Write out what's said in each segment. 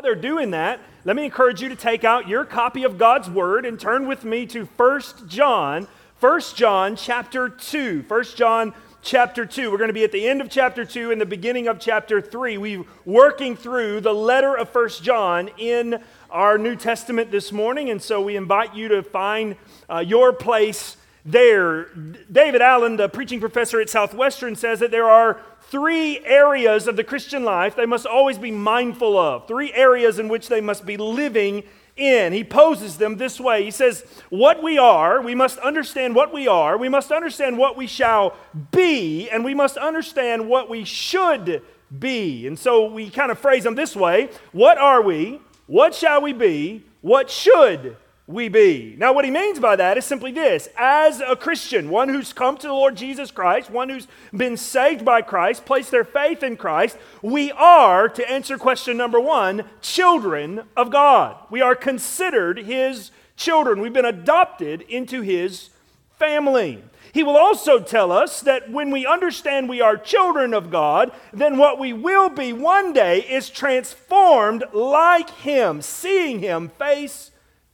while they're doing that, let me encourage you to take out your copy of God's Word and turn with me to 1 John, 1 John chapter 2. 1 John chapter 2. We're going to be at the end of chapter 2 and the beginning of chapter 3. We're working through the letter of 1 John in our New Testament this morning, and so we invite you to find uh, your place there. David Allen, the preaching professor at Southwestern, says that there are three areas of the Christian life they must always be mindful of, three areas in which they must be living in. He poses them this way He says, What we are, we must understand what we are, we must understand what we shall be, and we must understand what we should be. And so we kind of phrase them this way What are we? What shall we be? What should we be. Now, what he means by that is simply this as a Christian, one who's come to the Lord Jesus Christ, one who's been saved by Christ, placed their faith in Christ, we are, to answer question number one, children of God. We are considered his children. We've been adopted into his family. He will also tell us that when we understand we are children of God, then what we will be one day is transformed like Him, seeing Him face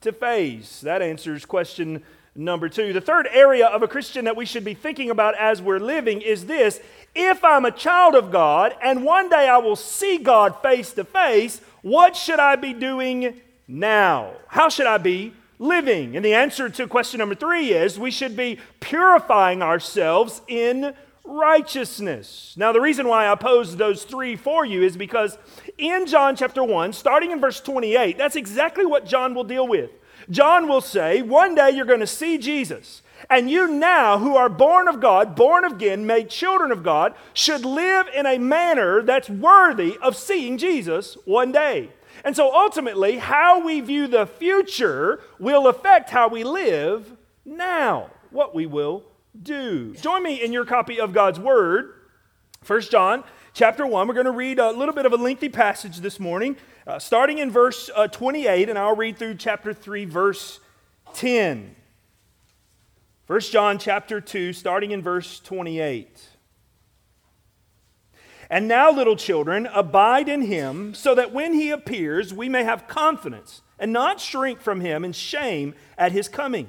to face? That answers question number two. The third area of a Christian that we should be thinking about as we're living is this if I'm a child of God and one day I will see God face to face, what should I be doing now? How should I be living? And the answer to question number three is we should be purifying ourselves in righteousness. Now, the reason why I pose those three for you is because in John chapter 1, starting in verse 28, that's exactly what John will deal with. John will say, One day you're going to see Jesus. And you now, who are born of God, born again, made children of God, should live in a manner that's worthy of seeing Jesus one day. And so ultimately, how we view the future will affect how we live now, what we will do. Join me in your copy of God's Word, 1 John chapter 1. We're going to read a little bit of a lengthy passage this morning, uh, starting in verse uh, 28, and I'll read through chapter 3, verse 10. 1 John chapter 2, starting in verse 28. And now, little children, abide in him, so that when he appears, we may have confidence and not shrink from him in shame at his coming.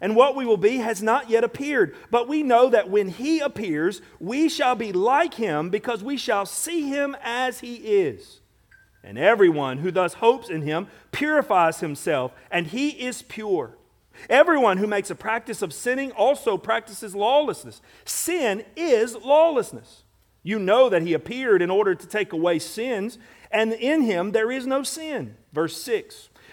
and what we will be has not yet appeared. But we know that when he appears, we shall be like him because we shall see him as he is. And everyone who thus hopes in him purifies himself, and he is pure. Everyone who makes a practice of sinning also practices lawlessness. Sin is lawlessness. You know that he appeared in order to take away sins, and in him there is no sin. Verse 6.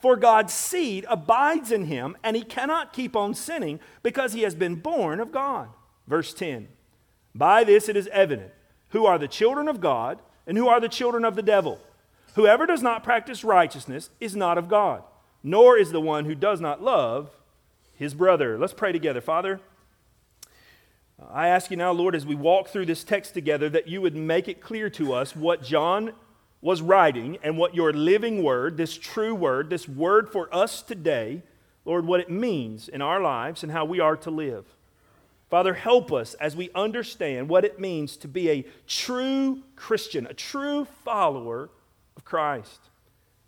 For God's seed abides in him, and he cannot keep on sinning because he has been born of God. Verse 10 By this it is evident who are the children of God and who are the children of the devil. Whoever does not practice righteousness is not of God, nor is the one who does not love his brother. Let's pray together. Father, I ask you now, Lord, as we walk through this text together, that you would make it clear to us what John was writing and what your living word, this true word, this word for us today, Lord, what it means in our lives and how we are to live. Father, help us as we understand what it means to be a true Christian, a true follower of Christ.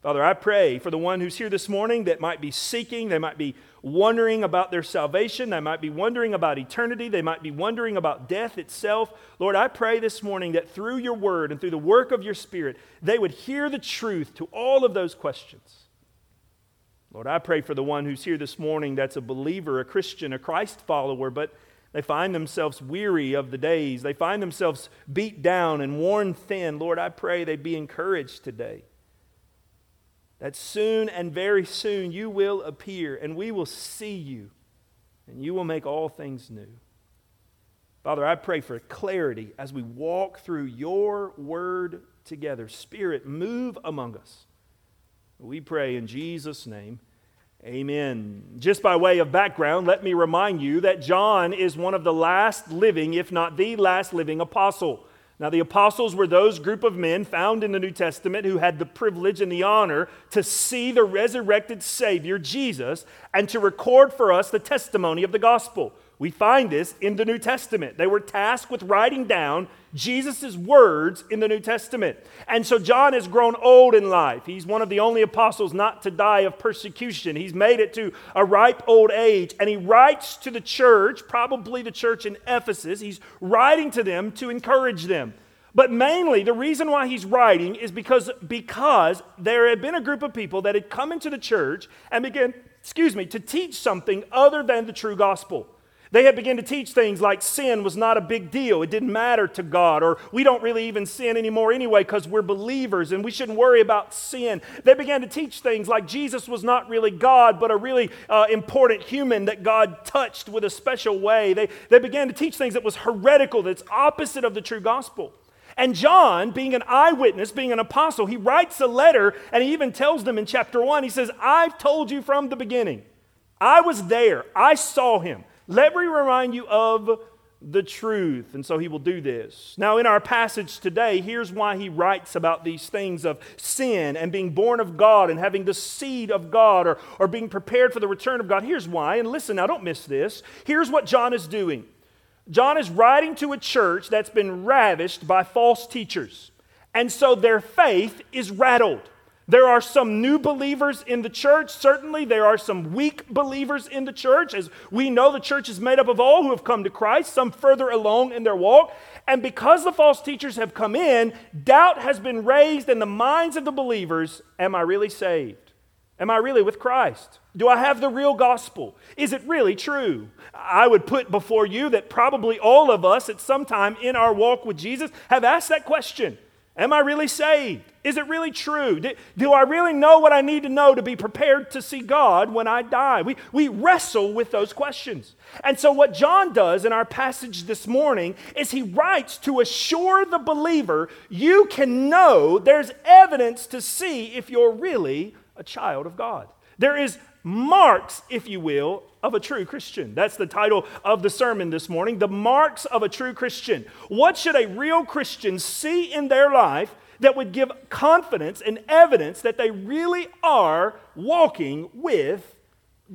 Father, I pray for the one who's here this morning that might be seeking, they might be wondering about their salvation, they might be wondering about eternity, they might be wondering about death itself. Lord, I pray this morning that through your word and through the work of your spirit, they would hear the truth to all of those questions. Lord, I pray for the one who's here this morning that's a believer, a Christian, a Christ follower, but They find themselves weary of the days. They find themselves beat down and worn thin. Lord, I pray they be encouraged today. That soon and very soon you will appear and we will see you and you will make all things new. Father, I pray for clarity as we walk through your word together. Spirit, move among us. We pray in Jesus' name. Amen. Just by way of background, let me remind you that John is one of the last living, if not the last living apostle. Now, the apostles were those group of men found in the New Testament who had the privilege and the honor to see the resurrected Savior, Jesus, and to record for us the testimony of the gospel. We find this in the New Testament. They were tasked with writing down Jesus' words in the New Testament. And so John has grown old in life. He's one of the only apostles not to die of persecution. He's made it to a ripe old age. And he writes to the church, probably the church in Ephesus. He's writing to them to encourage them. But mainly, the reason why he's writing is because, because there had been a group of people that had come into the church and began, excuse me, to teach something other than the true gospel. They had begun to teach things like sin was not a big deal. It didn't matter to God, or we don't really even sin anymore anyway because we're believers and we shouldn't worry about sin. They began to teach things like Jesus was not really God, but a really uh, important human that God touched with a special way. They, they began to teach things that was heretical, that's opposite of the true gospel. And John, being an eyewitness, being an apostle, he writes a letter and he even tells them in chapter 1, he says, I've told you from the beginning. I was there. I saw him. Let me remind you of the truth. And so he will do this. Now, in our passage today, here's why he writes about these things of sin and being born of God and having the seed of God or, or being prepared for the return of God. Here's why. And listen, now don't miss this. Here's what John is doing John is writing to a church that's been ravished by false teachers. And so their faith is rattled. There are some new believers in the church. Certainly, there are some weak believers in the church. As we know, the church is made up of all who have come to Christ, some further along in their walk. And because the false teachers have come in, doubt has been raised in the minds of the believers Am I really saved? Am I really with Christ? Do I have the real gospel? Is it really true? I would put before you that probably all of us at some time in our walk with Jesus have asked that question Am I really saved? Is it really true? Do, do, I really know what I need to know to be prepared to see God when I die? We, we wrestle with those questions. And so, what John does in our passage this morning is he writes to assure the believer you can know there's evidence to see if you're really a child of God. There is marks, if you will, of a true Christian. That's the title of the sermon this morning The Marks of a True Christian. What should a real Christian see in their life that would give confidence and evidence that they really are walking with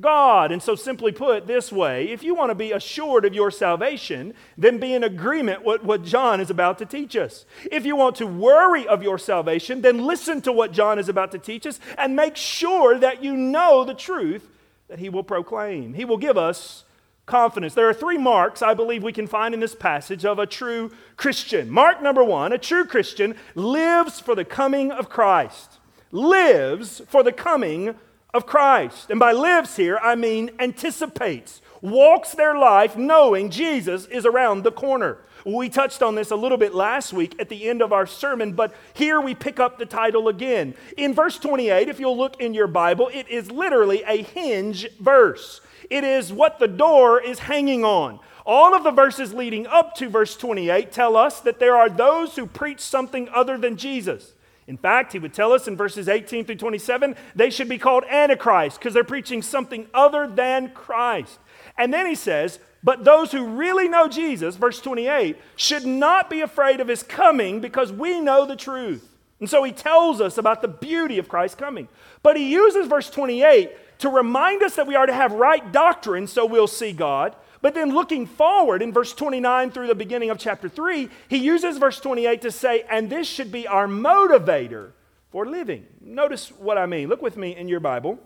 God. And so, simply put this way if you want to be assured of your salvation, then be in agreement with what John is about to teach us. If you want to worry of your salvation, then listen to what John is about to teach us and make sure that you know the truth that he will proclaim. He will give us confidence. There are three marks I believe we can find in this passage of a true Christian. Mark number one a true Christian lives for the coming of Christ. Lives for the coming of Christ. And by lives here, I mean anticipates, walks their life knowing Jesus is around the corner. We touched on this a little bit last week at the end of our sermon, but here we pick up the title again. In verse 28, if you'll look in your Bible, it is literally a hinge verse. It is what the door is hanging on. All of the verses leading up to verse 28 tell us that there are those who preach something other than Jesus. In fact, he would tell us in verses 18 through 27, they should be called Antichrist because they're preaching something other than Christ. And then he says, but those who really know Jesus, verse 28, should not be afraid of his coming because we know the truth. And so he tells us about the beauty of Christ's coming. But he uses verse 28 to remind us that we are to have right doctrine so we'll see God. But then looking forward in verse 29 through the beginning of chapter 3, he uses verse 28 to say, and this should be our motivator for living. Notice what I mean. Look with me in your Bible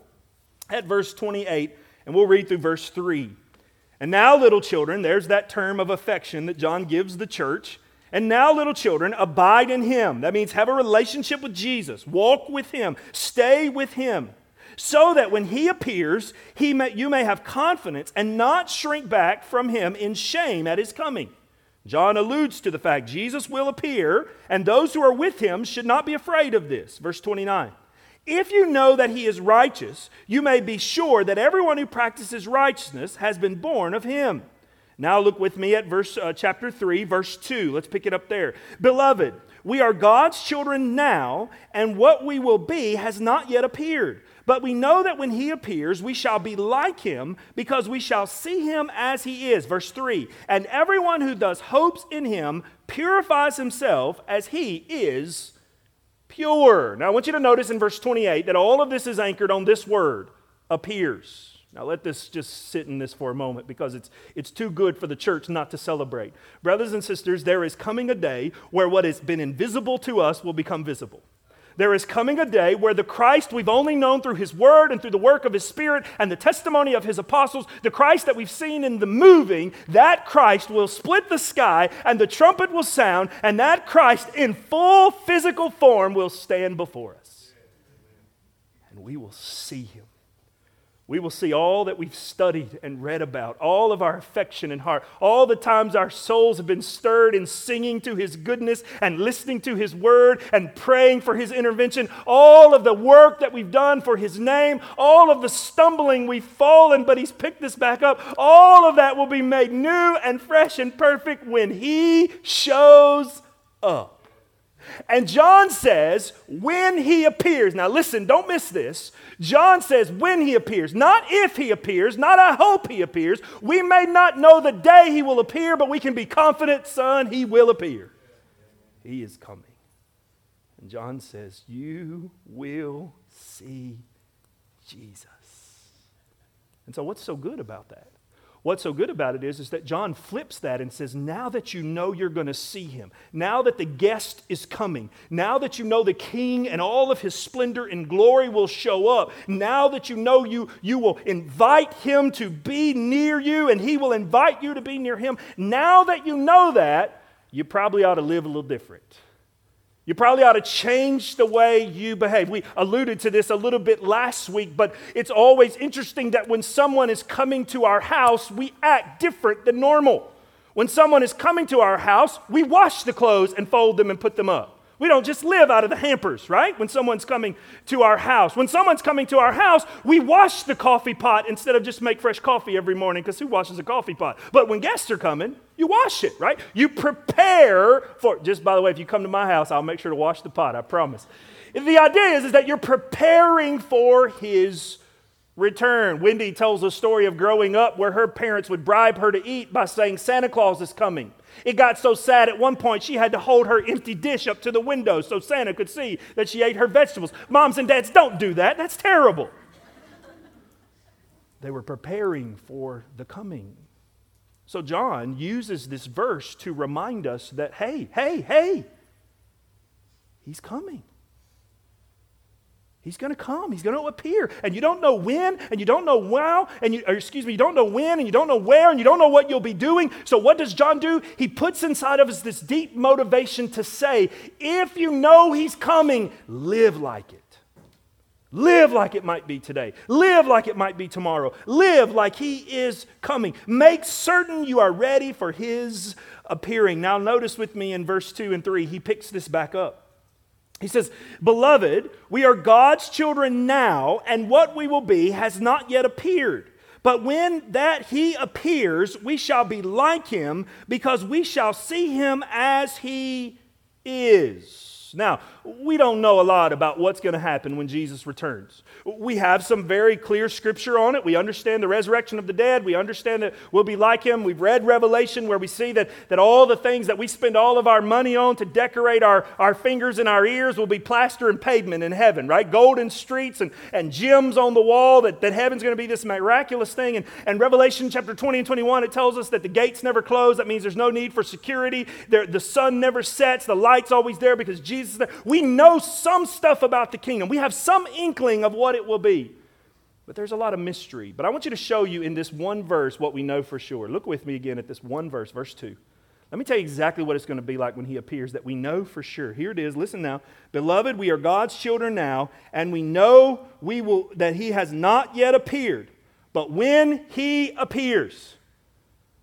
at verse 28, and we'll read through verse 3. And now, little children, there's that term of affection that John gives the church. And now, little children, abide in him. That means have a relationship with Jesus, walk with him, stay with him. So that when he appears, he may, you may have confidence and not shrink back from him in shame at his coming. John alludes to the fact Jesus will appear, and those who are with him should not be afraid of this. Verse 29. If you know that he is righteous, you may be sure that everyone who practices righteousness has been born of him. Now look with me at verse uh, chapter 3 verse 2. Let's pick it up there. Beloved, we are God's children now, and what we will be has not yet appeared. But we know that when he appears, we shall be like him because we shall see him as he is. Verse 3 And everyone who thus hopes in him purifies himself as he is pure. Now I want you to notice in verse 28 that all of this is anchored on this word appears. Now, let this just sit in this for a moment because it's, it's too good for the church not to celebrate. Brothers and sisters, there is coming a day where what has been invisible to us will become visible. There is coming a day where the Christ we've only known through His Word and through the work of His Spirit and the testimony of His apostles, the Christ that we've seen in the moving, that Christ will split the sky and the trumpet will sound, and that Christ in full physical form will stand before us. And we will see Him we will see all that we've studied and read about, all of our affection and heart, all the times our souls have been stirred in singing to His goodness and listening to His word and praying for His intervention, all of the work that we've done for His name, all of the stumbling we've fallen, but He's picked us back up, all of that will be made new and fresh and perfect when He shows up. And John says, when he appears. Now, listen, don't miss this. John says, when he appears, not if he appears, not I hope he appears. We may not know the day he will appear, but we can be confident, son, he will appear. He is coming. And John says, You will see Jesus. And so, what's so good about that? What's so good about it is, is that John flips that and says, Now that you know you're going to see him, now that the guest is coming, now that you know the king and all of his splendor and glory will show up, now that you know you, you will invite him to be near you and he will invite you to be near him, now that you know that, you probably ought to live a little different. You probably ought to change the way you behave. We alluded to this a little bit last week, but it's always interesting that when someone is coming to our house, we act different than normal. When someone is coming to our house, we wash the clothes and fold them and put them up. We don't just live out of the hampers, right? When someone's coming to our house. When someone's coming to our house, we wash the coffee pot instead of just make fresh coffee every morning because who washes a coffee pot? But when guests are coming, you wash it, right? You prepare for just by the way, if you come to my house, I'll make sure to wash the pot, I promise. The idea is, is that you're preparing for his return. Wendy tells a story of growing up where her parents would bribe her to eat by saying Santa Claus is coming. It got so sad at one point she had to hold her empty dish up to the window so Santa could see that she ate her vegetables. Moms and dads, don't do that. That's terrible. They were preparing for the coming. So John uses this verse to remind us that, hey, hey, hey, he's coming. He's going to come. He's going to appear. And you don't know when, and you don't know how, and you, excuse me, you don't know when, and you don't know where, and you don't know what you'll be doing. So, what does John do? He puts inside of us this deep motivation to say, if you know He's coming, live like it. Live like it might be today. Live like it might be tomorrow. Live like He is coming. Make certain you are ready for His appearing. Now, notice with me in verse 2 and 3, he picks this back up. He says, Beloved, we are God's children now, and what we will be has not yet appeared. But when that he appears, we shall be like him, because we shall see him as he is. Now, we don't know a lot about what's going to happen when Jesus returns. We have some very clear scripture on it. We understand the resurrection of the dead. We understand that we'll be like him. We've read Revelation where we see that, that all the things that we spend all of our money on to decorate our, our fingers and our ears will be plaster and pavement in heaven, right? Golden streets and, and gems on the wall, that, that heaven's going to be this miraculous thing. And, and Revelation chapter 20 and 21, it tells us that the gates never close. That means there's no need for security. There, the sun never sets. The light's always there because Jesus Jesus. We know some stuff about the kingdom. We have some inkling of what it will be. But there's a lot of mystery. But I want you to show you in this one verse what we know for sure. Look with me again at this one verse, verse 2. Let me tell you exactly what it's going to be like when he appears that we know for sure. Here it is. Listen now. Beloved, we are God's children now, and we know we will that he has not yet appeared. But when he appears.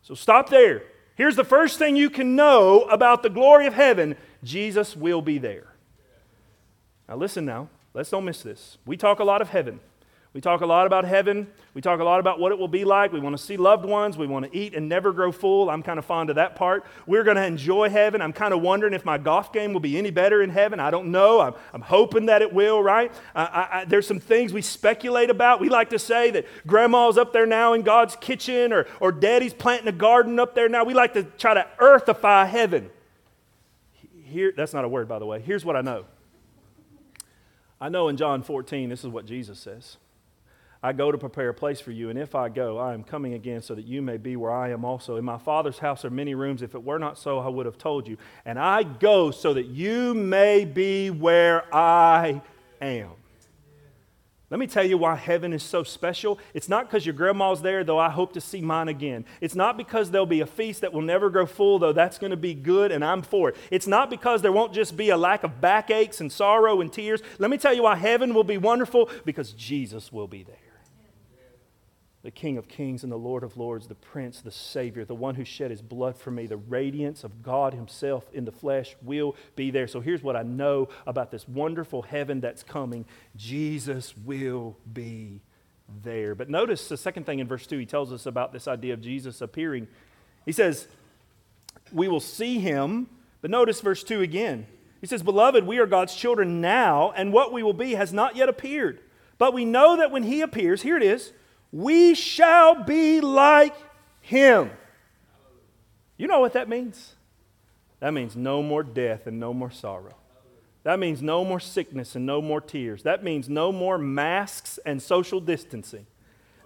So stop there. Here's the first thing you can know about the glory of heaven Jesus will be there. Now, listen now. Let's don't miss this. We talk a lot of heaven. We talk a lot about heaven. We talk a lot about what it will be like. We want to see loved ones. We want to eat and never grow full. I'm kind of fond of that part. We're going to enjoy heaven. I'm kind of wondering if my golf game will be any better in heaven. I don't know. I'm, I'm hoping that it will, right? I, I, there's some things we speculate about. We like to say that grandma's up there now in God's kitchen or, or daddy's planting a garden up there now. We like to try to earthify heaven. Here, that's not a word, by the way. Here's what I know. I know in John 14, this is what Jesus says. I go to prepare a place for you, and if I go, I am coming again so that you may be where I am also. In my Father's house are many rooms. If it were not so, I would have told you. And I go so that you may be where I am. Let me tell you why heaven is so special. It's not because your grandma's there, though I hope to see mine again. It's not because there'll be a feast that will never grow full, though that's going to be good and I'm for it. It's not because there won't just be a lack of backaches and sorrow and tears. Let me tell you why heaven will be wonderful because Jesus will be there the King of Kings and the Lord of Lords, the Prince, the Savior, the one who shed his blood for me, the radiance of God Himself in the flesh will be there. So here's what I know about this wonderful heaven that's coming Jesus will be there. But notice the second thing in verse 2, he tells us about this idea of Jesus appearing. He says, We will see Him. But notice verse 2 again. He says, Beloved, we are God's children now, and what we will be has not yet appeared. But we know that when He appears, here it is we shall be like him. You know what that means? That means no more death and no more sorrow. That means no more sickness and no more tears. That means no more masks and social distancing.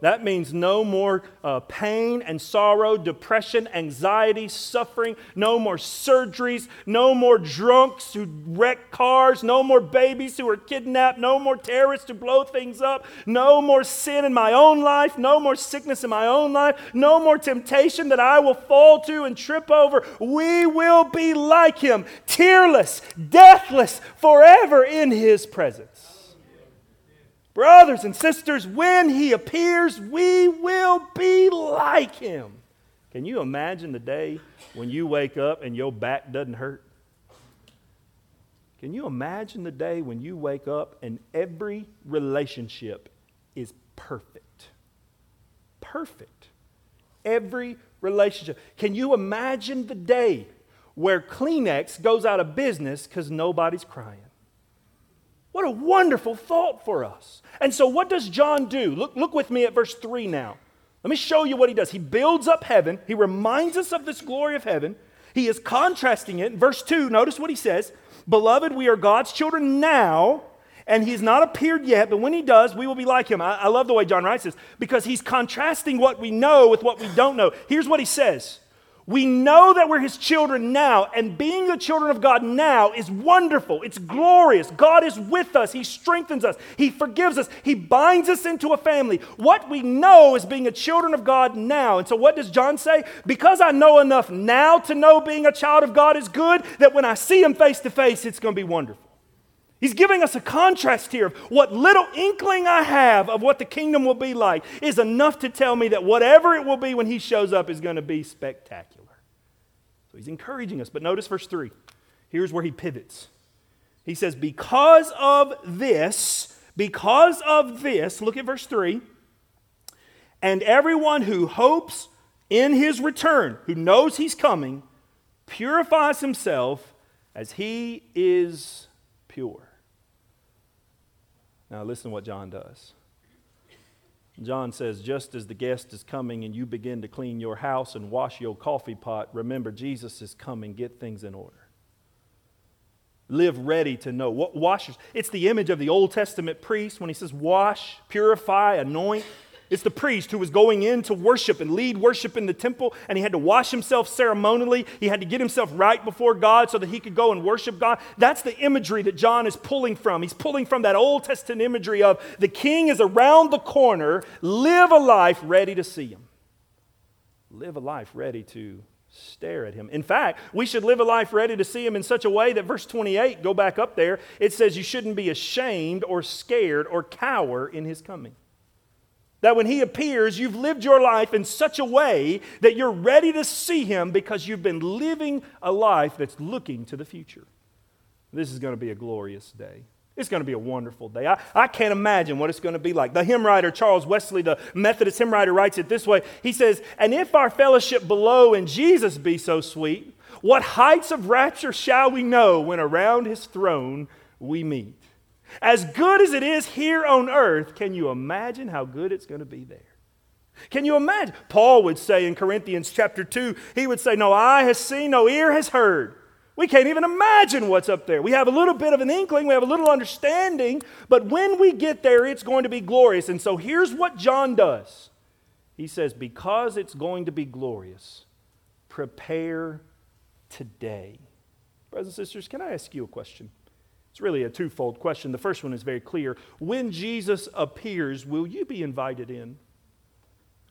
That means no more uh, pain and sorrow, depression, anxiety, suffering, no more surgeries, no more drunks who wreck cars, no more babies who are kidnapped, no more terrorists who blow things up, no more sin in my own life, no more sickness in my own life, no more temptation that I will fall to and trip over. We will be like him, tearless, deathless, forever in his presence. Brothers and sisters, when he appears, we will be like him. Can you imagine the day when you wake up and your back doesn't hurt? Can you imagine the day when you wake up and every relationship is perfect? Perfect. Every relationship. Can you imagine the day where Kleenex goes out of business because nobody's crying? What a wonderful thought for us. And so, what does John do? Look, look with me at verse 3 now. Let me show you what he does. He builds up heaven, he reminds us of this glory of heaven. He is contrasting it. In verse 2, notice what he says Beloved, we are God's children now, and he's not appeared yet, but when he does, we will be like him. I, I love the way John writes this because he's contrasting what we know with what we don't know. Here's what he says we know that we're his children now, and being the children of God now is wonderful. It's glorious. God is with us. He strengthens us. He forgives us. He binds us into a family. What we know is being a children of God now. And so, what does John say? Because I know enough now to know being a child of God is good, that when I see him face to face, it's going to be wonderful. He's giving us a contrast here of what little inkling I have of what the kingdom will be like is enough to tell me that whatever it will be when he shows up is going to be spectacular. So he's encouraging us. But notice verse 3. Here's where he pivots. He says, Because of this, because of this, look at verse 3. And everyone who hopes in his return, who knows he's coming, purifies himself as he is pure. Now, listen to what John does. John says, just as the guest is coming and you begin to clean your house and wash your coffee pot, remember Jesus is coming. Get things in order. Live ready to know. What washes? It's the image of the Old Testament priest when he says, wash, purify, anoint. It's the priest who was going in to worship and lead worship in the temple, and he had to wash himself ceremonially. He had to get himself right before God so that he could go and worship God. That's the imagery that John is pulling from. He's pulling from that Old Testament imagery of the king is around the corner, live a life ready to see him. Live a life ready to stare at him. In fact, we should live a life ready to see him in such a way that verse 28, go back up there, it says you shouldn't be ashamed or scared or cower in his coming. That when he appears, you've lived your life in such a way that you're ready to see him because you've been living a life that's looking to the future. This is going to be a glorious day. It's going to be a wonderful day. I, I can't imagine what it's going to be like. The hymn writer, Charles Wesley, the Methodist hymn writer, writes it this way He says, And if our fellowship below in Jesus be so sweet, what heights of rapture shall we know when around his throne we meet? As good as it is here on earth, can you imagine how good it's going to be there? Can you imagine? Paul would say in Corinthians chapter 2, he would say, No eye has seen, no ear has heard we can't even imagine what's up there. We have a little bit of an inkling, we have a little understanding, but when we get there, it's going to be glorious. And so here's what John does He says, Because it's going to be glorious, prepare today. Brothers and sisters, can I ask you a question? It's really a twofold question. The first one is very clear. When Jesus appears, will you be invited in?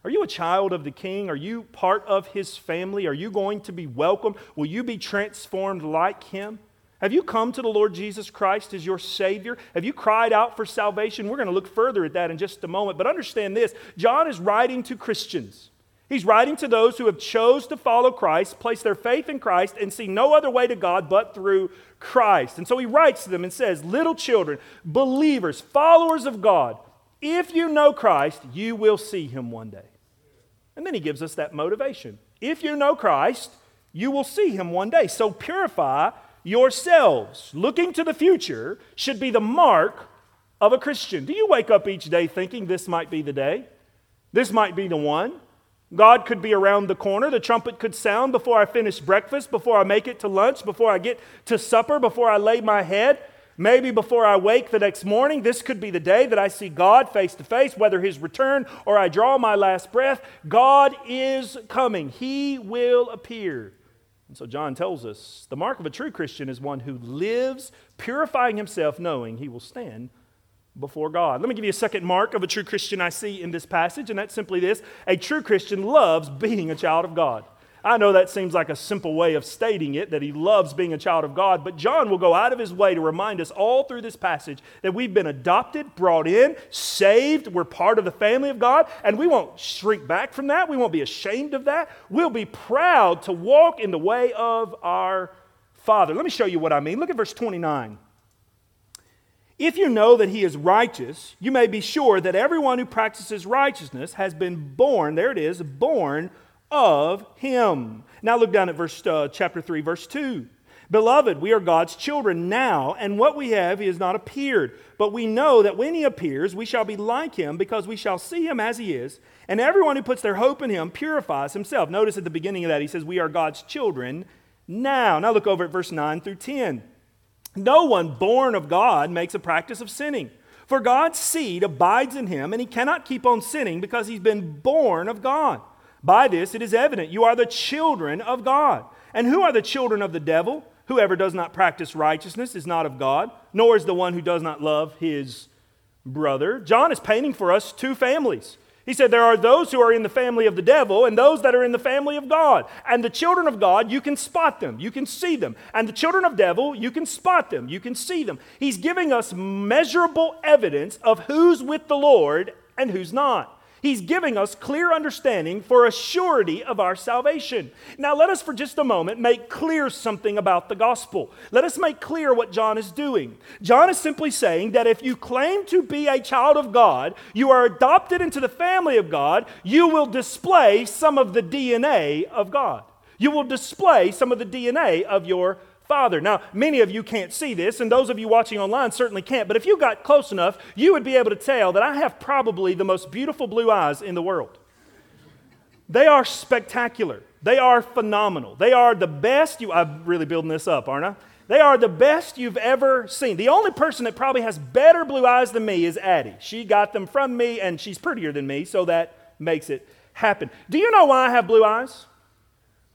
Are you a child of the king? Are you part of his family? Are you going to be welcome? Will you be transformed like him? Have you come to the Lord Jesus Christ as your Savior? Have you cried out for salvation? We're going to look further at that in just a moment. But understand this John is writing to Christians. He's writing to those who have chose to follow Christ, place their faith in Christ, and see no other way to God but through Christ. And so he writes to them and says, Little children, believers, followers of God, if you know Christ, you will see him one day. And then he gives us that motivation. If you know Christ, you will see him one day. So purify yourselves. Looking to the future should be the mark of a Christian. Do you wake up each day thinking this might be the day? This might be the one? God could be around the corner. The trumpet could sound before I finish breakfast, before I make it to lunch, before I get to supper, before I lay my head. Maybe before I wake the next morning, this could be the day that I see God face to face, whether his return or I draw my last breath. God is coming, he will appear. And so John tells us the mark of a true Christian is one who lives purifying himself, knowing he will stand before God. Let me give you a second mark of a true Christian I see in this passage, and that's simply this a true Christian loves being a child of God. I know that seems like a simple way of stating it, that he loves being a child of God, but John will go out of his way to remind us all through this passage that we've been adopted, brought in, saved, we're part of the family of God, and we won't shrink back from that. We won't be ashamed of that. We'll be proud to walk in the way of our Father. Let me show you what I mean. Look at verse 29. If you know that he is righteous, you may be sure that everyone who practices righteousness has been born, there it is, born of him. Now look down at verse uh, chapter 3 verse 2. Beloved, we are God's children now, and what we have he has not appeared. But we know that when he appears, we shall be like him, because we shall see him as he is. And everyone who puts their hope in him purifies himself. Notice at the beginning of that, he says, We are God's children now. Now look over at verse 9 through 10. No one born of God makes a practice of sinning. For God's seed abides in him, and he cannot keep on sinning because he's been born of God. By this it is evident you are the children of God. And who are the children of the devil? Whoever does not practice righteousness is not of God, nor is the one who does not love his brother. John is painting for us two families. He said there are those who are in the family of the devil and those that are in the family of God. And the children of God, you can spot them, you can see them. And the children of devil, you can spot them, you can see them. He's giving us measurable evidence of who's with the Lord and who's not. He's giving us clear understanding for a surety of our salvation. Now, let us for just a moment make clear something about the gospel. Let us make clear what John is doing. John is simply saying that if you claim to be a child of God, you are adopted into the family of God, you will display some of the DNA of God. You will display some of the DNA of your Father. Now, many of you can't see this, and those of you watching online certainly can't, but if you got close enough, you would be able to tell that I have probably the most beautiful blue eyes in the world. They are spectacular. They are phenomenal. They are the best you I'm really building this up, aren't I? They are the best you've ever seen. The only person that probably has better blue eyes than me is Addie. She got them from me, and she's prettier than me, so that makes it happen. Do you know why I have blue eyes?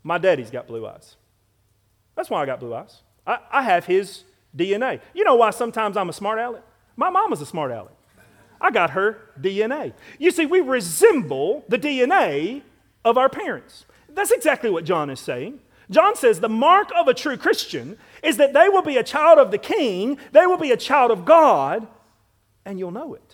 My daddy's got blue eyes. That's why I got blue eyes. I, I have his DNA. You know why sometimes I'm a smart aleck? My mama's a smart aleck. I got her DNA. You see, we resemble the DNA of our parents. That's exactly what John is saying. John says the mark of a true Christian is that they will be a child of the king, they will be a child of God, and you'll know it.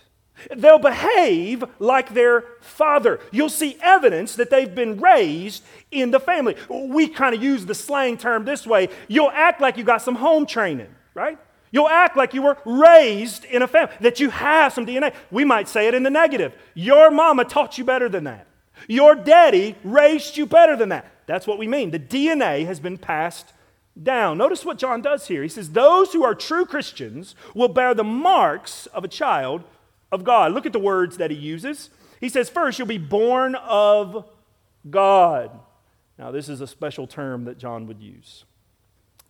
They'll behave like their father. You'll see evidence that they've been raised in the family. We kind of use the slang term this way you'll act like you got some home training, right? You'll act like you were raised in a family, that you have some DNA. We might say it in the negative. Your mama taught you better than that. Your daddy raised you better than that. That's what we mean. The DNA has been passed down. Notice what John does here. He says, Those who are true Christians will bear the marks of a child of God. Look at the words that he uses. He says, First, you'll be born of God. Now, this is a special term that John would use.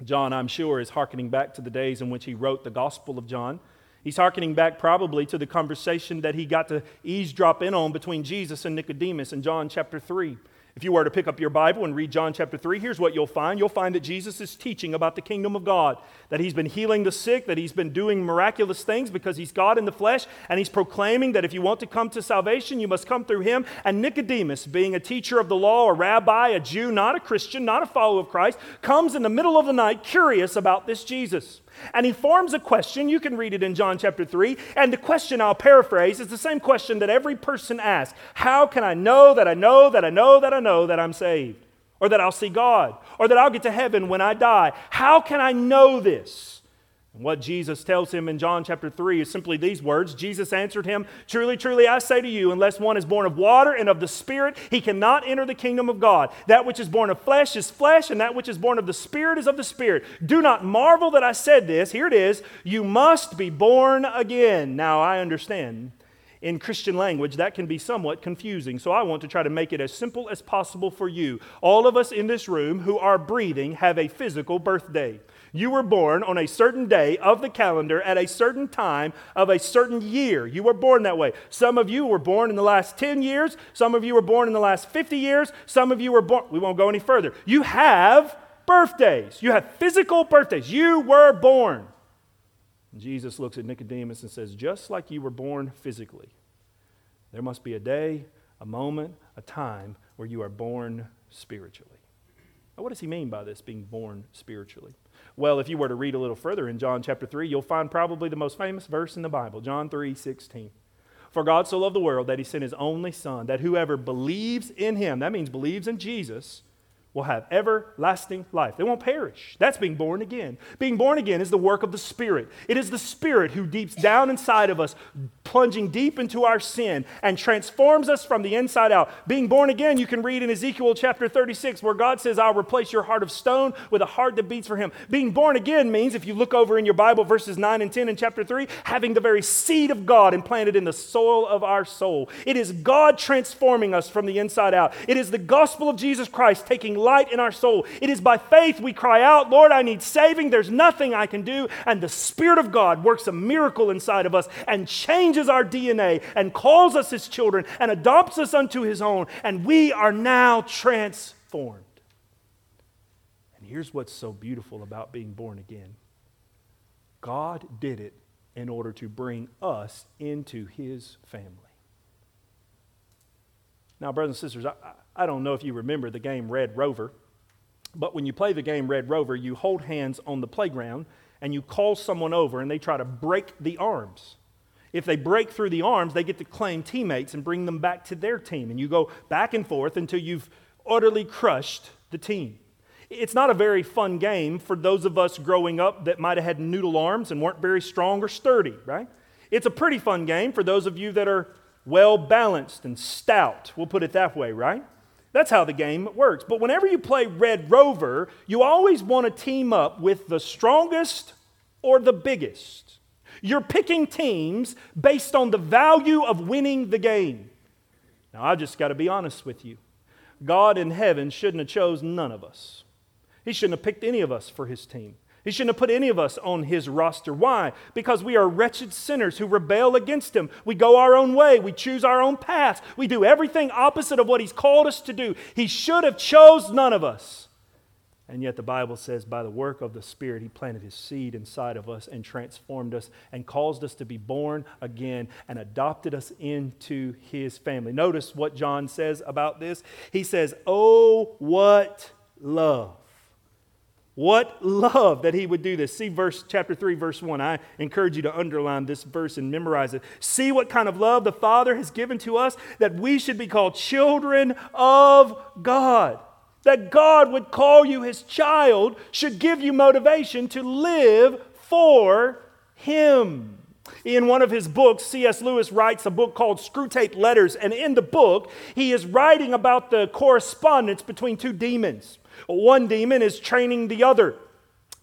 John, I'm sure, is hearkening back to the days in which he wrote the Gospel of John. He's hearkening back probably to the conversation that he got to eavesdrop in on between Jesus and Nicodemus in John chapter 3. If you were to pick up your Bible and read John chapter 3, here's what you'll find. You'll find that Jesus is teaching about the kingdom of God, that he's been healing the sick, that he's been doing miraculous things because he's God in the flesh, and he's proclaiming that if you want to come to salvation, you must come through him. And Nicodemus, being a teacher of the law, a rabbi, a Jew, not a Christian, not a follower of Christ, comes in the middle of the night curious about this Jesus. And he forms a question. You can read it in John chapter 3. And the question I'll paraphrase is the same question that every person asks How can I know that I know that I know that I know that I'm saved? Or that I'll see God? Or that I'll get to heaven when I die? How can I know this? And what Jesus tells him in John chapter 3 is simply these words Jesus answered him, Truly, truly, I say to you, unless one is born of water and of the Spirit, he cannot enter the kingdom of God. That which is born of flesh is flesh, and that which is born of the Spirit is of the Spirit. Do not marvel that I said this. Here it is You must be born again. Now, I understand. In Christian language, that can be somewhat confusing, so I want to try to make it as simple as possible for you. All of us in this room who are breathing have a physical birthday. You were born on a certain day of the calendar at a certain time of a certain year. You were born that way. Some of you were born in the last 10 years. Some of you were born in the last 50 years. Some of you were born, we won't go any further. You have birthdays. You have physical birthdays. You were born. Jesus looks at Nicodemus and says, Just like you were born physically, there must be a day, a moment, a time where you are born spiritually. Now, what does he mean by this, being born spiritually? Well, if you were to read a little further in John chapter 3, you'll find probably the most famous verse in the Bible, John 3 16. For God so loved the world that he sent his only Son, that whoever believes in him, that means believes in Jesus, will have everlasting life. They won't perish. That's being born again. Being born again is the work of the Spirit. It is the Spirit who deeps down inside of us, plunging deep into our sin and transforms us from the inside out. Being born again, you can read in Ezekiel chapter 36 where God says, I'll replace your heart of stone with a heart that beats for Him. Being born again means, if you look over in your Bible, verses 9 and 10 in chapter 3, having the very seed of God implanted in the soil of our soul. It is God transforming us from the inside out. It is the gospel of Jesus Christ taking light in our soul. It is by faith we cry out, Lord, I need saving. There's nothing I can do. And the Spirit of God works a miracle inside of us and changes our DNA and calls us his children and adopts us unto his own. And we are now transformed. And here's what's so beautiful about being born again God did it in order to bring us into his family. Now, brothers and sisters, I, I don't know if you remember the game Red Rover, but when you play the game Red Rover, you hold hands on the playground and you call someone over and they try to break the arms. If they break through the arms, they get to claim teammates and bring them back to their team. And you go back and forth until you've utterly crushed the team. It's not a very fun game for those of us growing up that might have had noodle arms and weren't very strong or sturdy, right? It's a pretty fun game for those of you that are well balanced and stout. We'll put it that way, right? That's how the game works. But whenever you play Red Rover, you always want to team up with the strongest or the biggest. You're picking teams based on the value of winning the game. Now, I just got to be honest with you. God in heaven shouldn't have chosen none of us. He shouldn't have picked any of us for his team. He shouldn't have put any of us on his roster. Why? Because we are wretched sinners who rebel against him. We go our own way. We choose our own paths. We do everything opposite of what he's called us to do. He should have chose none of us. And yet the Bible says, by the work of the Spirit, He planted His seed inside of us and transformed us and caused us to be born again and adopted us into His family. Notice what John says about this. He says, Oh, what love! What love that he would do this. See verse chapter 3 verse 1. I encourage you to underline this verse and memorize it. See what kind of love the Father has given to us that we should be called children of God that God would call you his child should give you motivation to live for him. In one of his books, C.S. Lewis writes a book called Screwtape Letters, and in the book, he is writing about the correspondence between two demons. One demon is training the other.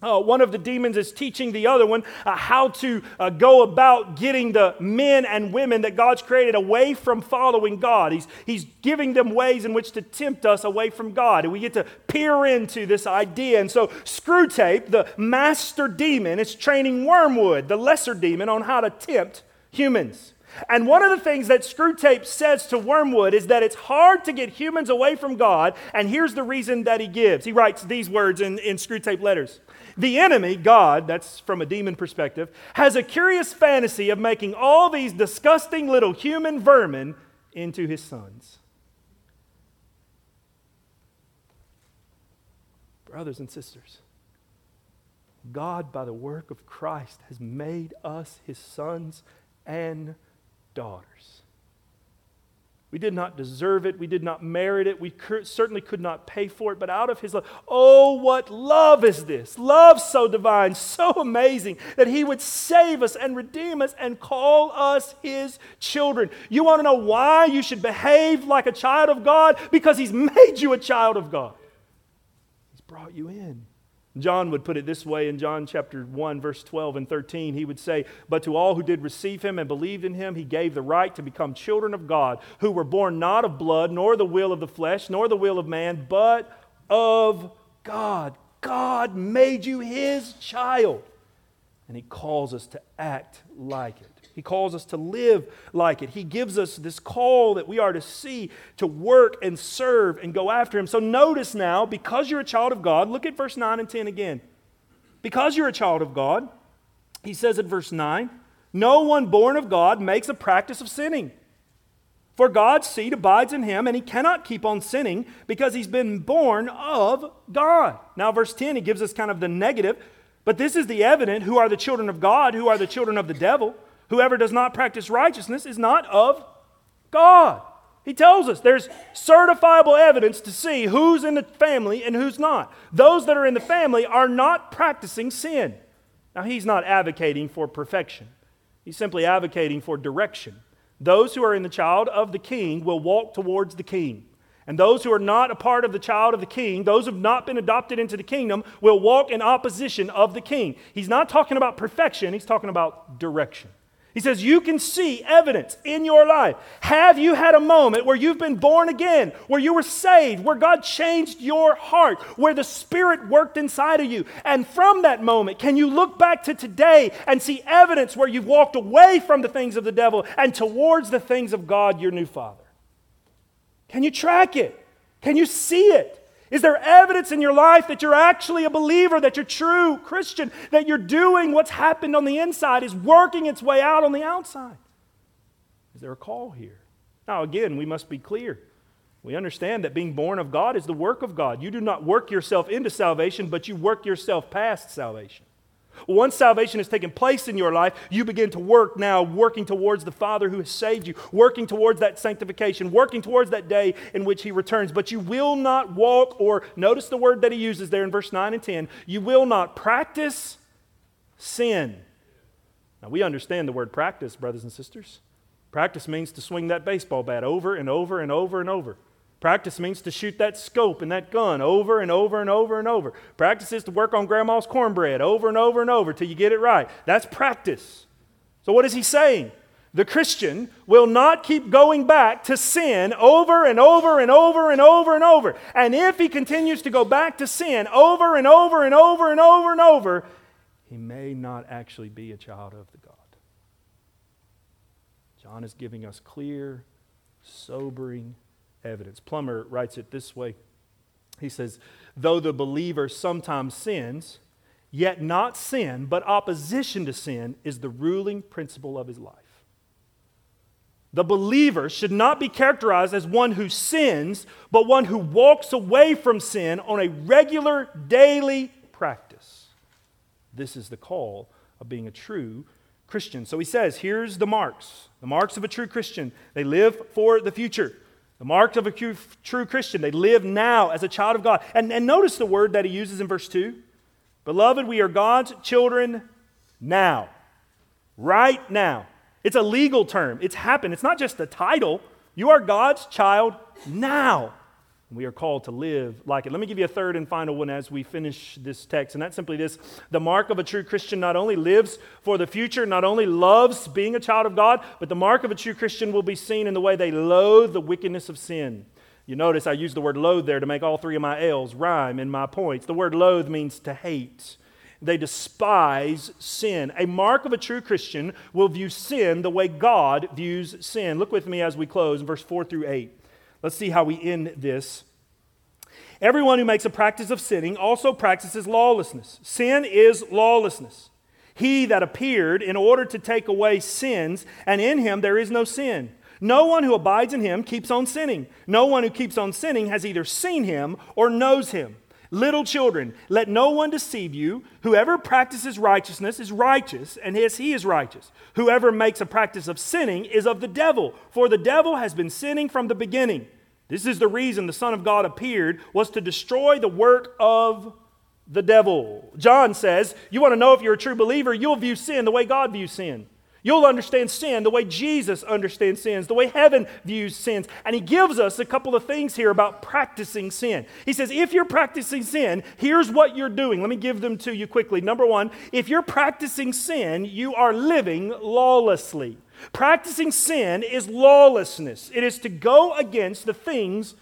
Uh, one of the demons is teaching the other one uh, how to uh, go about getting the men and women that God's created away from following God. He's, he's giving them ways in which to tempt us away from God. And we get to peer into this idea. And so, Screwtape, the master demon, is training Wormwood, the lesser demon, on how to tempt humans. And one of the things that Screwtape says to Wormwood is that it's hard to get humans away from God. And here's the reason that he gives. He writes these words in, in Screwtape letters. The enemy, God, that's from a demon perspective, has a curious fantasy of making all these disgusting little human vermin into his sons. Brothers and sisters, God, by the work of Christ, has made us his sons and daughters. We did not deserve it. We did not merit it. We certainly could not pay for it, but out of His love. Oh, what love is this! Love so divine, so amazing that He would save us and redeem us and call us His children. You want to know why you should behave like a child of God? Because He's made you a child of God, He's brought you in. John would put it this way in John chapter 1, verse 12 and 13. He would say, But to all who did receive him and believed in him, he gave the right to become children of God, who were born not of blood, nor the will of the flesh, nor the will of man, but of God. God made you his child. And he calls us to act like it. He calls us to live like it. He gives us this call that we are to see, to work and serve and go after Him. So notice now, because you're a child of God, look at verse 9 and 10 again. Because you're a child of God, He says in verse 9, no one born of God makes a practice of sinning. For God's seed abides in him, and he cannot keep on sinning because he's been born of God. Now, verse 10, he gives us kind of the negative, but this is the evident who are the children of God, who are the children of the devil. Whoever does not practice righteousness is not of God. He tells us there's certifiable evidence to see who's in the family and who's not. Those that are in the family are not practicing sin. Now, he's not advocating for perfection, he's simply advocating for direction. Those who are in the child of the king will walk towards the king. And those who are not a part of the child of the king, those who have not been adopted into the kingdom, will walk in opposition of the king. He's not talking about perfection, he's talking about direction. He says, You can see evidence in your life. Have you had a moment where you've been born again, where you were saved, where God changed your heart, where the Spirit worked inside of you? And from that moment, can you look back to today and see evidence where you've walked away from the things of the devil and towards the things of God, your new Father? Can you track it? Can you see it? Is there evidence in your life that you're actually a believer, that you're true Christian, that you're doing what's happened on the inside is working its way out on the outside? Is there a call here? Now, again, we must be clear. We understand that being born of God is the work of God. You do not work yourself into salvation, but you work yourself past salvation. Once salvation has taken place in your life, you begin to work now, working towards the Father who has saved you, working towards that sanctification, working towards that day in which He returns. But you will not walk, or notice the word that He uses there in verse 9 and 10 you will not practice sin. Now, we understand the word practice, brothers and sisters. Practice means to swing that baseball bat over and over and over and over. Practice means to shoot that scope and that gun over and over and over and over. Practice is to work on grandma's cornbread over and over and over till you get it right. That's practice. So, what is he saying? The Christian will not keep going back to sin over and over and over and over and over. And if he continues to go back to sin over and over and over and over and over, he may not actually be a child of the God. John is giving us clear, sobering evidence. Plummer writes it this way He says, Though the believer sometimes sins, yet not sin, but opposition to sin is the ruling principle of his life. The believer should not be characterized as one who sins, but one who walks away from sin on a regular daily practice. This is the call of being a true Christian. So he says, here's the marks. The marks of a true Christian. They live for the future. The marks of a true Christian. They live now as a child of God. And, and notice the word that he uses in verse 2. Beloved, we are God's children now. Right now. It's a legal term. It's happened. It's not just a title. You are God's child now. We are called to live like it. Let me give you a third and final one as we finish this text, and that's simply this The mark of a true Christian not only lives for the future, not only loves being a child of God, but the mark of a true Christian will be seen in the way they loathe the wickedness of sin. You notice I use the word loathe there to make all three of my L's rhyme in my points. The word loathe means to hate. They despise sin. A mark of a true Christian will view sin the way God views sin. Look with me as we close in verse 4 through 8. Let's see how we end this. Everyone who makes a practice of sinning also practices lawlessness. Sin is lawlessness. He that appeared in order to take away sins, and in him there is no sin. No one who abides in him keeps on sinning. No one who keeps on sinning has either seen him or knows him. Little children, let no one deceive you. Whoever practices righteousness is righteous, and as he is righteous. Whoever makes a practice of sinning is of the devil, for the devil has been sinning from the beginning. This is the reason the Son of God appeared, was to destroy the work of the devil. John says, You want to know if you're a true believer, you'll view sin the way God views sin. You'll understand sin the way Jesus understands sins, the way heaven views sins. And he gives us a couple of things here about practicing sin. He says, if you're practicing sin, here's what you're doing. Let me give them to you quickly. Number one, if you're practicing sin, you are living lawlessly. Practicing sin is lawlessness, it is to go against the things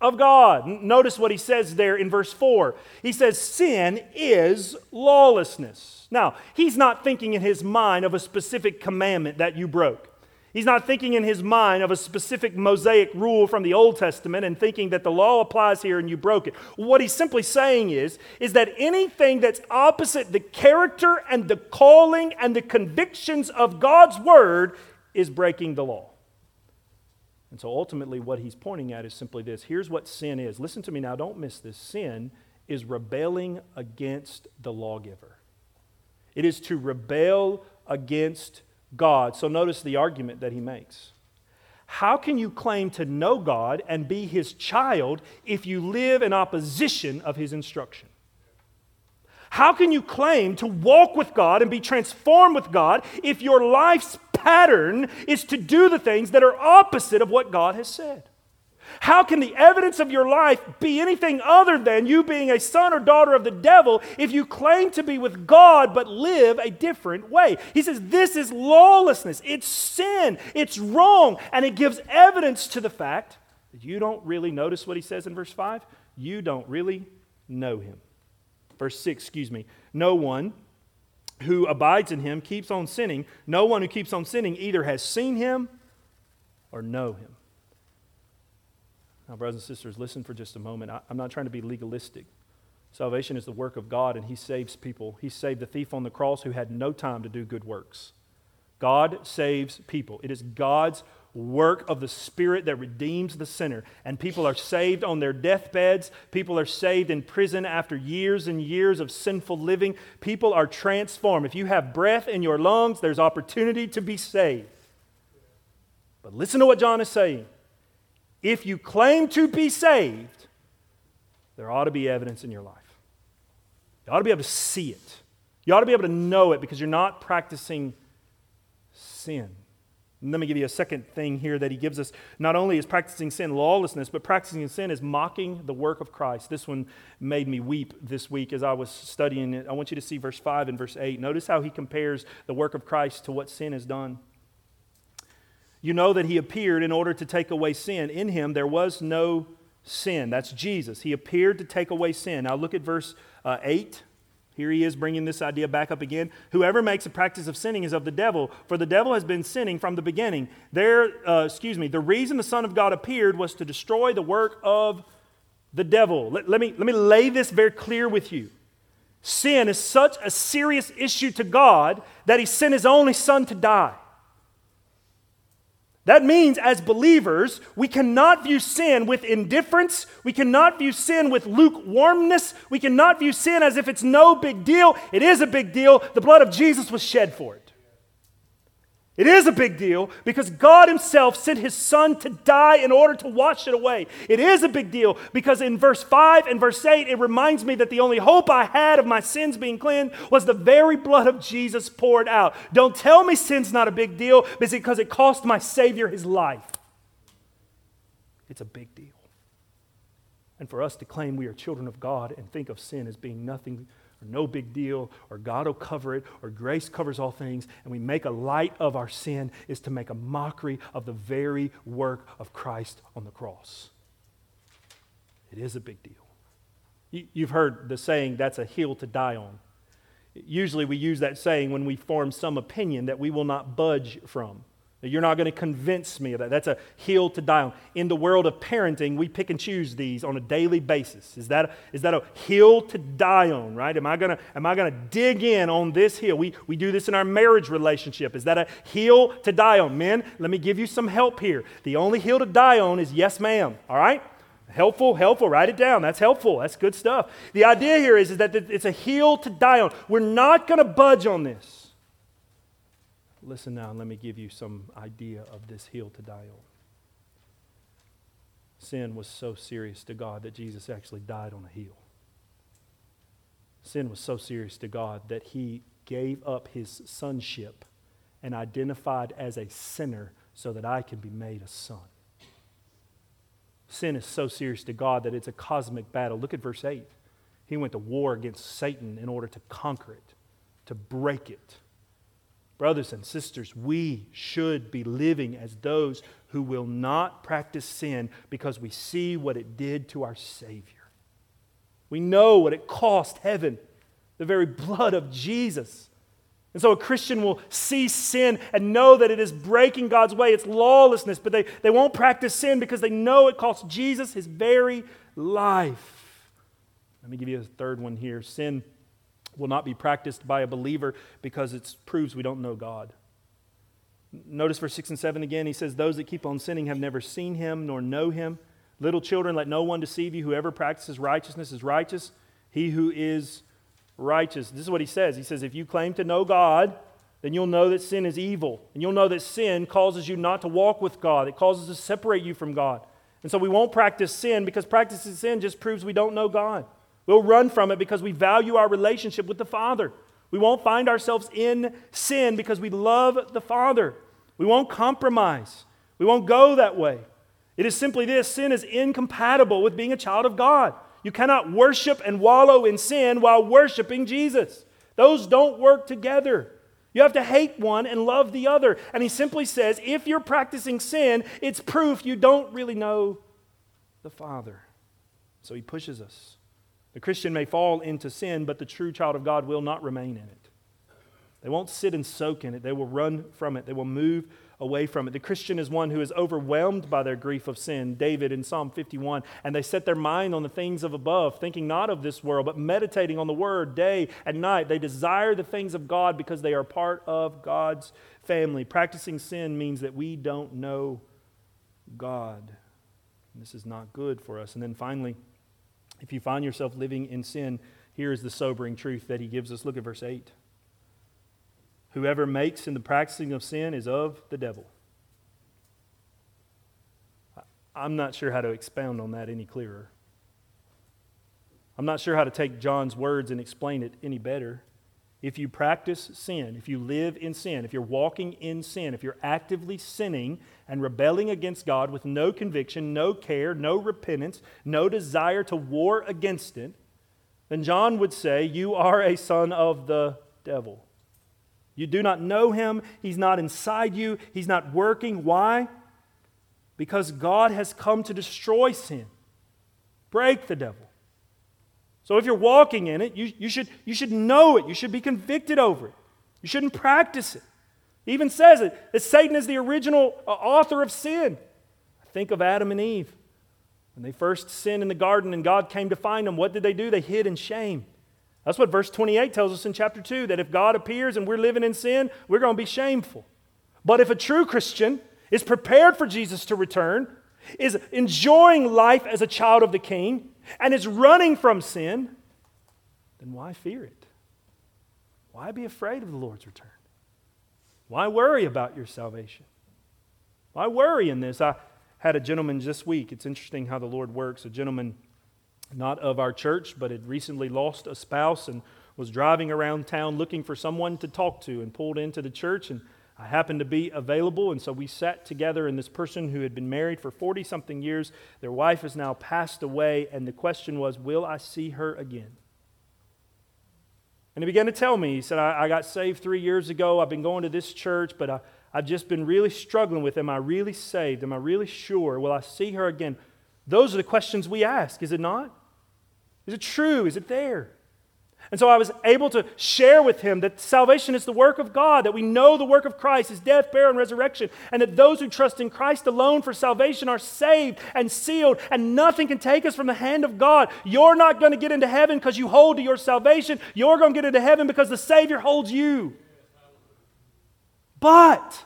of God. Notice what he says there in verse 4. He says, Sin is lawlessness. Now, he's not thinking in his mind of a specific commandment that you broke. He's not thinking in his mind of a specific Mosaic rule from the Old Testament and thinking that the law applies here and you broke it. What he's simply saying is, is that anything that's opposite the character and the calling and the convictions of God's word is breaking the law. And so ultimately, what he's pointing at is simply this here's what sin is. Listen to me now, don't miss this. Sin is rebelling against the lawgiver, it is to rebel against God. So notice the argument that he makes. How can you claim to know God and be his child if you live in opposition of his instruction? How can you claim to walk with God and be transformed with God if your life's pattern is to do the things that are opposite of what God has said. How can the evidence of your life be anything other than you being a son or daughter of the devil if you claim to be with God but live a different way? He says this is lawlessness, it's sin, it's wrong, and it gives evidence to the fact that you don't really notice what he says in verse 5. You don't really know him. Verse 6, excuse me. No one who abides in him keeps on sinning. No one who keeps on sinning either has seen him or know him. Now, brothers and sisters, listen for just a moment. I, am not trying to be legalistic. Salvation is the work of God, and He saves people. He saved the thief on the cross who had no time to do good works. God saves people. It is God's work of the Spirit that redeems the sinner. And people are saved on their deathbeds. People are saved in prison after years and years of sinful living. People are transformed. If you have breath in your lungs, there's opportunity to be saved. But listen to what John is saying. If you claim to be saved, there ought to be evidence in your life. You ought to be able to see it. You ought to be able to know it because you're not practicing sin. And let me give you a second thing here that he gives us. Not only is practicing sin lawlessness, but practicing sin is mocking the work of Christ. This one made me weep this week as I was studying it. I want you to see verse 5 and verse 8. Notice how he compares the work of Christ to what sin has done. You know that he appeared in order to take away sin. In him there was no sin. That's Jesus. He appeared to take away sin. Now look at verse uh, 8. Here he is bringing this idea back up again. Whoever makes a practice of sinning is of the devil, for the devil has been sinning from the beginning. There, uh, excuse me, the reason the Son of God appeared was to destroy the work of the devil. Let, let, me, let me lay this very clear with you. Sin is such a serious issue to God that He sent His only Son to die. That means, as believers, we cannot view sin with indifference. We cannot view sin with lukewarmness. We cannot view sin as if it's no big deal. It is a big deal. The blood of Jesus was shed for it. It is a big deal because God Himself sent His Son to die in order to wash it away. It is a big deal because in verse 5 and verse 8, it reminds me that the only hope I had of my sins being cleansed was the very blood of Jesus poured out. Don't tell me sin's not a big deal because it cost my Savior His life. It's a big deal. And for us to claim we are children of God and think of sin as being nothing or no big deal, or God will cover it, or grace covers all things, and we make a light of our sin is to make a mockery of the very work of Christ on the cross. It is a big deal. You've heard the saying, that's a hill to die on. Usually we use that saying when we form some opinion that we will not budge from. You're not going to convince me of that. That's a hill to die on. In the world of parenting, we pick and choose these on a daily basis. Is that, is that a hill to die on, right? Am I going to, am I going to dig in on this hill? We, we do this in our marriage relationship. Is that a hill to die on? Men, let me give you some help here. The only hill to die on is yes, ma'am, all right? Helpful, helpful. Write it down. That's helpful. That's good stuff. The idea here is, is that it's a hill to die on. We're not going to budge on this. Listen now and let me give you some idea of this hill to die on. Sin was so serious to God that Jesus actually died on a hill. Sin was so serious to God that he gave up his sonship and identified as a sinner so that I can be made a son. Sin is so serious to God that it's a cosmic battle. Look at verse 8. He went to war against Satan in order to conquer it, to break it. Brothers and sisters, we should be living as those who will not practice sin because we see what it did to our Savior. We know what it cost heaven, the very blood of Jesus. And so a Christian will see sin and know that it is breaking God's way, it's lawlessness, but they, they won't practice sin because they know it cost Jesus his very life. Let me give you a third one here. Sin will not be practiced by a believer because it proves we don't know God. Notice verse 6 and 7 again. He says, Those that keep on sinning have never seen him nor know him. Little children, let no one deceive you. Whoever practices righteousness is righteous. He who is righteous. This is what he says. He says, If you claim to know God, then you'll know that sin is evil. And you'll know that sin causes you not to walk with God, it causes to separate you from God. And so we won't practice sin because practicing sin just proves we don't know God. We'll run from it because we value our relationship with the Father. We won't find ourselves in sin because we love the Father. We won't compromise. We won't go that way. It is simply this sin is incompatible with being a child of God. You cannot worship and wallow in sin while worshiping Jesus. Those don't work together. You have to hate one and love the other. And he simply says if you're practicing sin, it's proof you don't really know the Father. So he pushes us the Christian may fall into sin, but the true child of God will not remain in it. They won't sit and soak in it. They will run from it. They will move away from it. The Christian is one who is overwhelmed by their grief of sin, David in Psalm 51, and they set their mind on the things of above, thinking not of this world, but meditating on the word day and night. They desire the things of God because they are part of God's family. Practicing sin means that we don't know God. And this is not good for us. And then finally, if you find yourself living in sin, here is the sobering truth that he gives us. Look at verse 8. Whoever makes in the practicing of sin is of the devil. I'm not sure how to expound on that any clearer. I'm not sure how to take John's words and explain it any better. If you practice sin, if you live in sin, if you're walking in sin, if you're actively sinning and rebelling against God with no conviction, no care, no repentance, no desire to war against it, then John would say, You are a son of the devil. You do not know him. He's not inside you. He's not working. Why? Because God has come to destroy sin, break the devil. So if you're walking in it, you, you, should, you should know it. You should be convicted over it. You shouldn't practice it. He even says it that Satan is the original uh, author of sin. Think of Adam and Eve. When they first sinned in the garden and God came to find them, what did they do? They hid in shame. That's what verse 28 tells us in chapter 2 that if God appears and we're living in sin, we're going to be shameful. But if a true Christian is prepared for Jesus to return, is enjoying life as a child of the King, and is running from sin, then why fear it? Why be afraid of the Lord's return? Why worry about your salvation? Why worry in this? I had a gentleman this week. It's interesting how the Lord works. A gentleman not of our church, but had recently lost a spouse and was driving around town looking for someone to talk to and pulled into the church. And I happened to be available, and so we sat together. And this person who had been married for 40 something years, their wife has now passed away, and the question was, Will I see her again? And he began to tell me, he said, I, I got saved three years ago. I've been going to this church, but I, I've just been really struggling with am I really saved? Am I really sure? Will I see her again? Those are the questions we ask, is it not? Is it true? Is it there? And so I was able to share with him that salvation is the work of God, that we know the work of Christ, his death, burial, and resurrection, and that those who trust in Christ alone for salvation are saved and sealed, and nothing can take us from the hand of God. You're not going to get into heaven because you hold to your salvation. You're going to get into heaven because the Savior holds you. But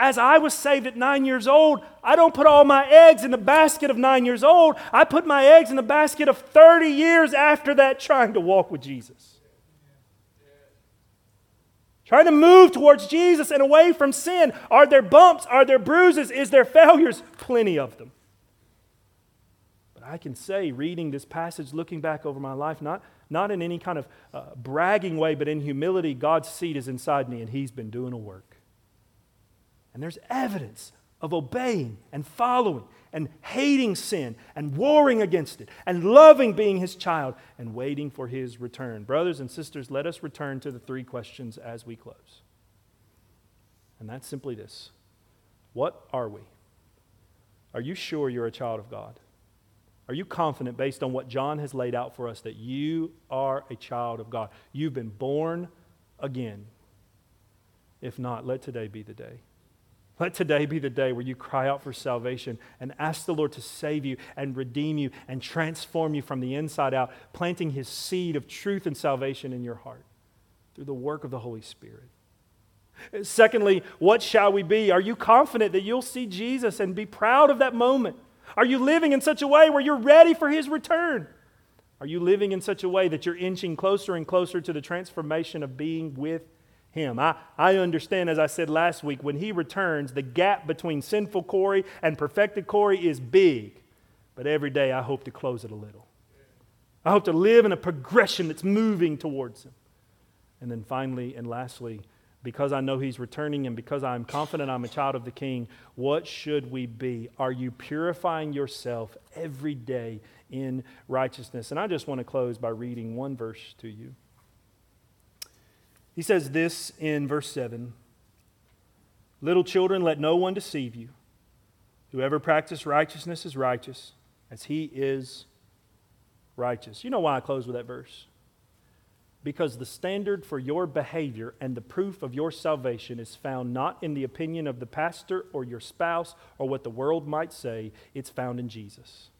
as I was saved at nine years old, I don't put all my eggs in the basket of nine years old. I put my eggs in the basket of 30 years after that, trying to walk with Jesus. Trying to move towards Jesus and away from sin. Are there bumps? Are there bruises? Is there failures? Plenty of them. But I can say, reading this passage, looking back over my life, not, not in any kind of uh, bragging way, but in humility, God's seed is inside me and He's been doing a work. And there's evidence of obeying and following and hating sin and warring against it and loving being his child and waiting for his return. Brothers and sisters, let us return to the three questions as we close. And that's simply this What are we? Are you sure you're a child of God? Are you confident, based on what John has laid out for us, that you are a child of God? You've been born again. If not, let today be the day. Let today be the day where you cry out for salvation and ask the Lord to save you and redeem you and transform you from the inside out, planting his seed of truth and salvation in your heart through the work of the Holy Spirit. Secondly, what shall we be? Are you confident that you'll see Jesus and be proud of that moment? Are you living in such a way where you're ready for his return? Are you living in such a way that you're inching closer and closer to the transformation of being with him. I, I understand, as I said last week, when he returns, the gap between sinful Corey and perfected Corey is big. But every day I hope to close it a little. I hope to live in a progression that's moving towards him. And then finally and lastly, because I know he's returning and because I'm confident I'm a child of the king, what should we be? Are you purifying yourself every day in righteousness? And I just want to close by reading one verse to you. He says this in verse 7 Little children, let no one deceive you. Whoever practices righteousness is righteous, as he is righteous. You know why I close with that verse? Because the standard for your behavior and the proof of your salvation is found not in the opinion of the pastor or your spouse or what the world might say, it's found in Jesus.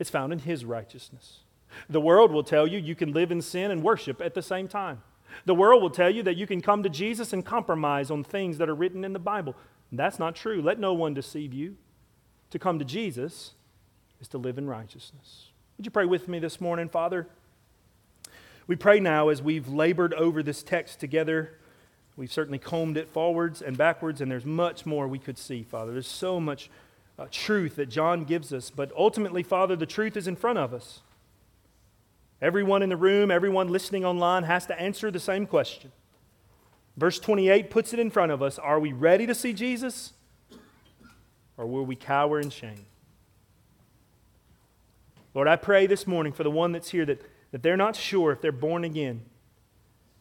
It's found in his righteousness. The world will tell you you can live in sin and worship at the same time. The world will tell you that you can come to Jesus and compromise on things that are written in the Bible. That's not true. Let no one deceive you. To come to Jesus is to live in righteousness. Would you pray with me this morning, Father? We pray now as we've labored over this text together. We've certainly combed it forwards and backwards, and there's much more we could see, Father. There's so much uh, truth that John gives us, but ultimately, Father, the truth is in front of us. Everyone in the room, everyone listening online has to answer the same question. Verse 28 puts it in front of us Are we ready to see Jesus? Or will we cower in shame? Lord, I pray this morning for the one that's here that, that they're not sure if they're born again.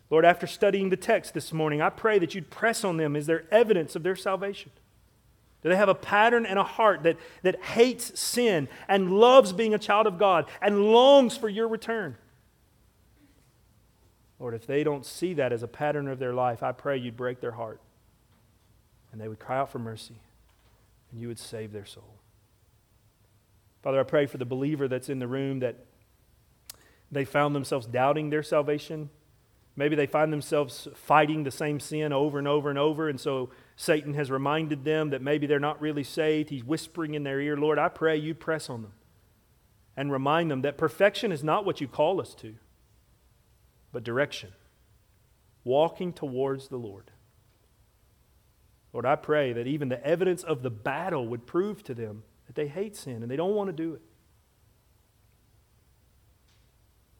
Lord, after studying the text this morning, I pray that you'd press on them. Is there evidence of their salvation? Do they have a pattern and a heart that, that hates sin and loves being a child of God and longs for your return? Lord, if they don't see that as a pattern of their life, I pray you'd break their heart and they would cry out for mercy and you would save their soul. Father, I pray for the believer that's in the room that they found themselves doubting their salvation. Maybe they find themselves fighting the same sin over and over and over, and so Satan has reminded them that maybe they're not really saved. He's whispering in their ear, Lord, I pray you press on them and remind them that perfection is not what you call us to, but direction, walking towards the Lord. Lord, I pray that even the evidence of the battle would prove to them that they hate sin and they don't want to do it.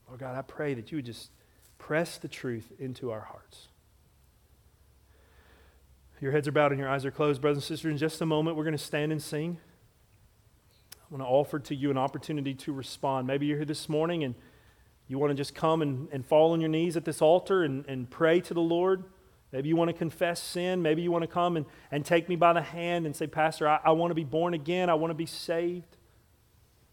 Lord God, I pray that you would just press the truth into our hearts. Your heads are bowed and your eyes are closed, brothers and sisters. In just a moment, we're going to stand and sing. I want to offer to you an opportunity to respond. Maybe you're here this morning and you want to just come and, and fall on your knees at this altar and, and pray to the Lord. Maybe you want to confess sin. Maybe you want to come and, and take me by the hand and say, Pastor, I, I want to be born again. I want to be saved.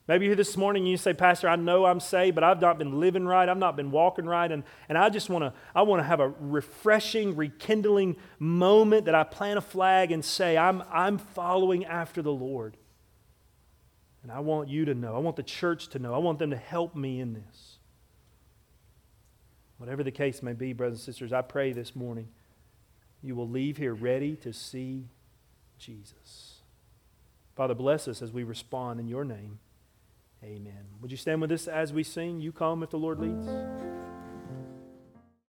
Maybe you're here this morning and you say, Pastor, I know I'm saved, but I've not been living right. I've not been walking right. And, and I just want to, I want to have a refreshing, rekindling moment that I plant a flag and say, I'm, I'm following after the Lord. And I want you to know. I want the church to know. I want them to help me in this. Whatever the case may be, brothers and sisters, I pray this morning you will leave here ready to see Jesus. Father, bless us as we respond in your name. Amen. Would you stand with us as we sing? You come if the Lord leads.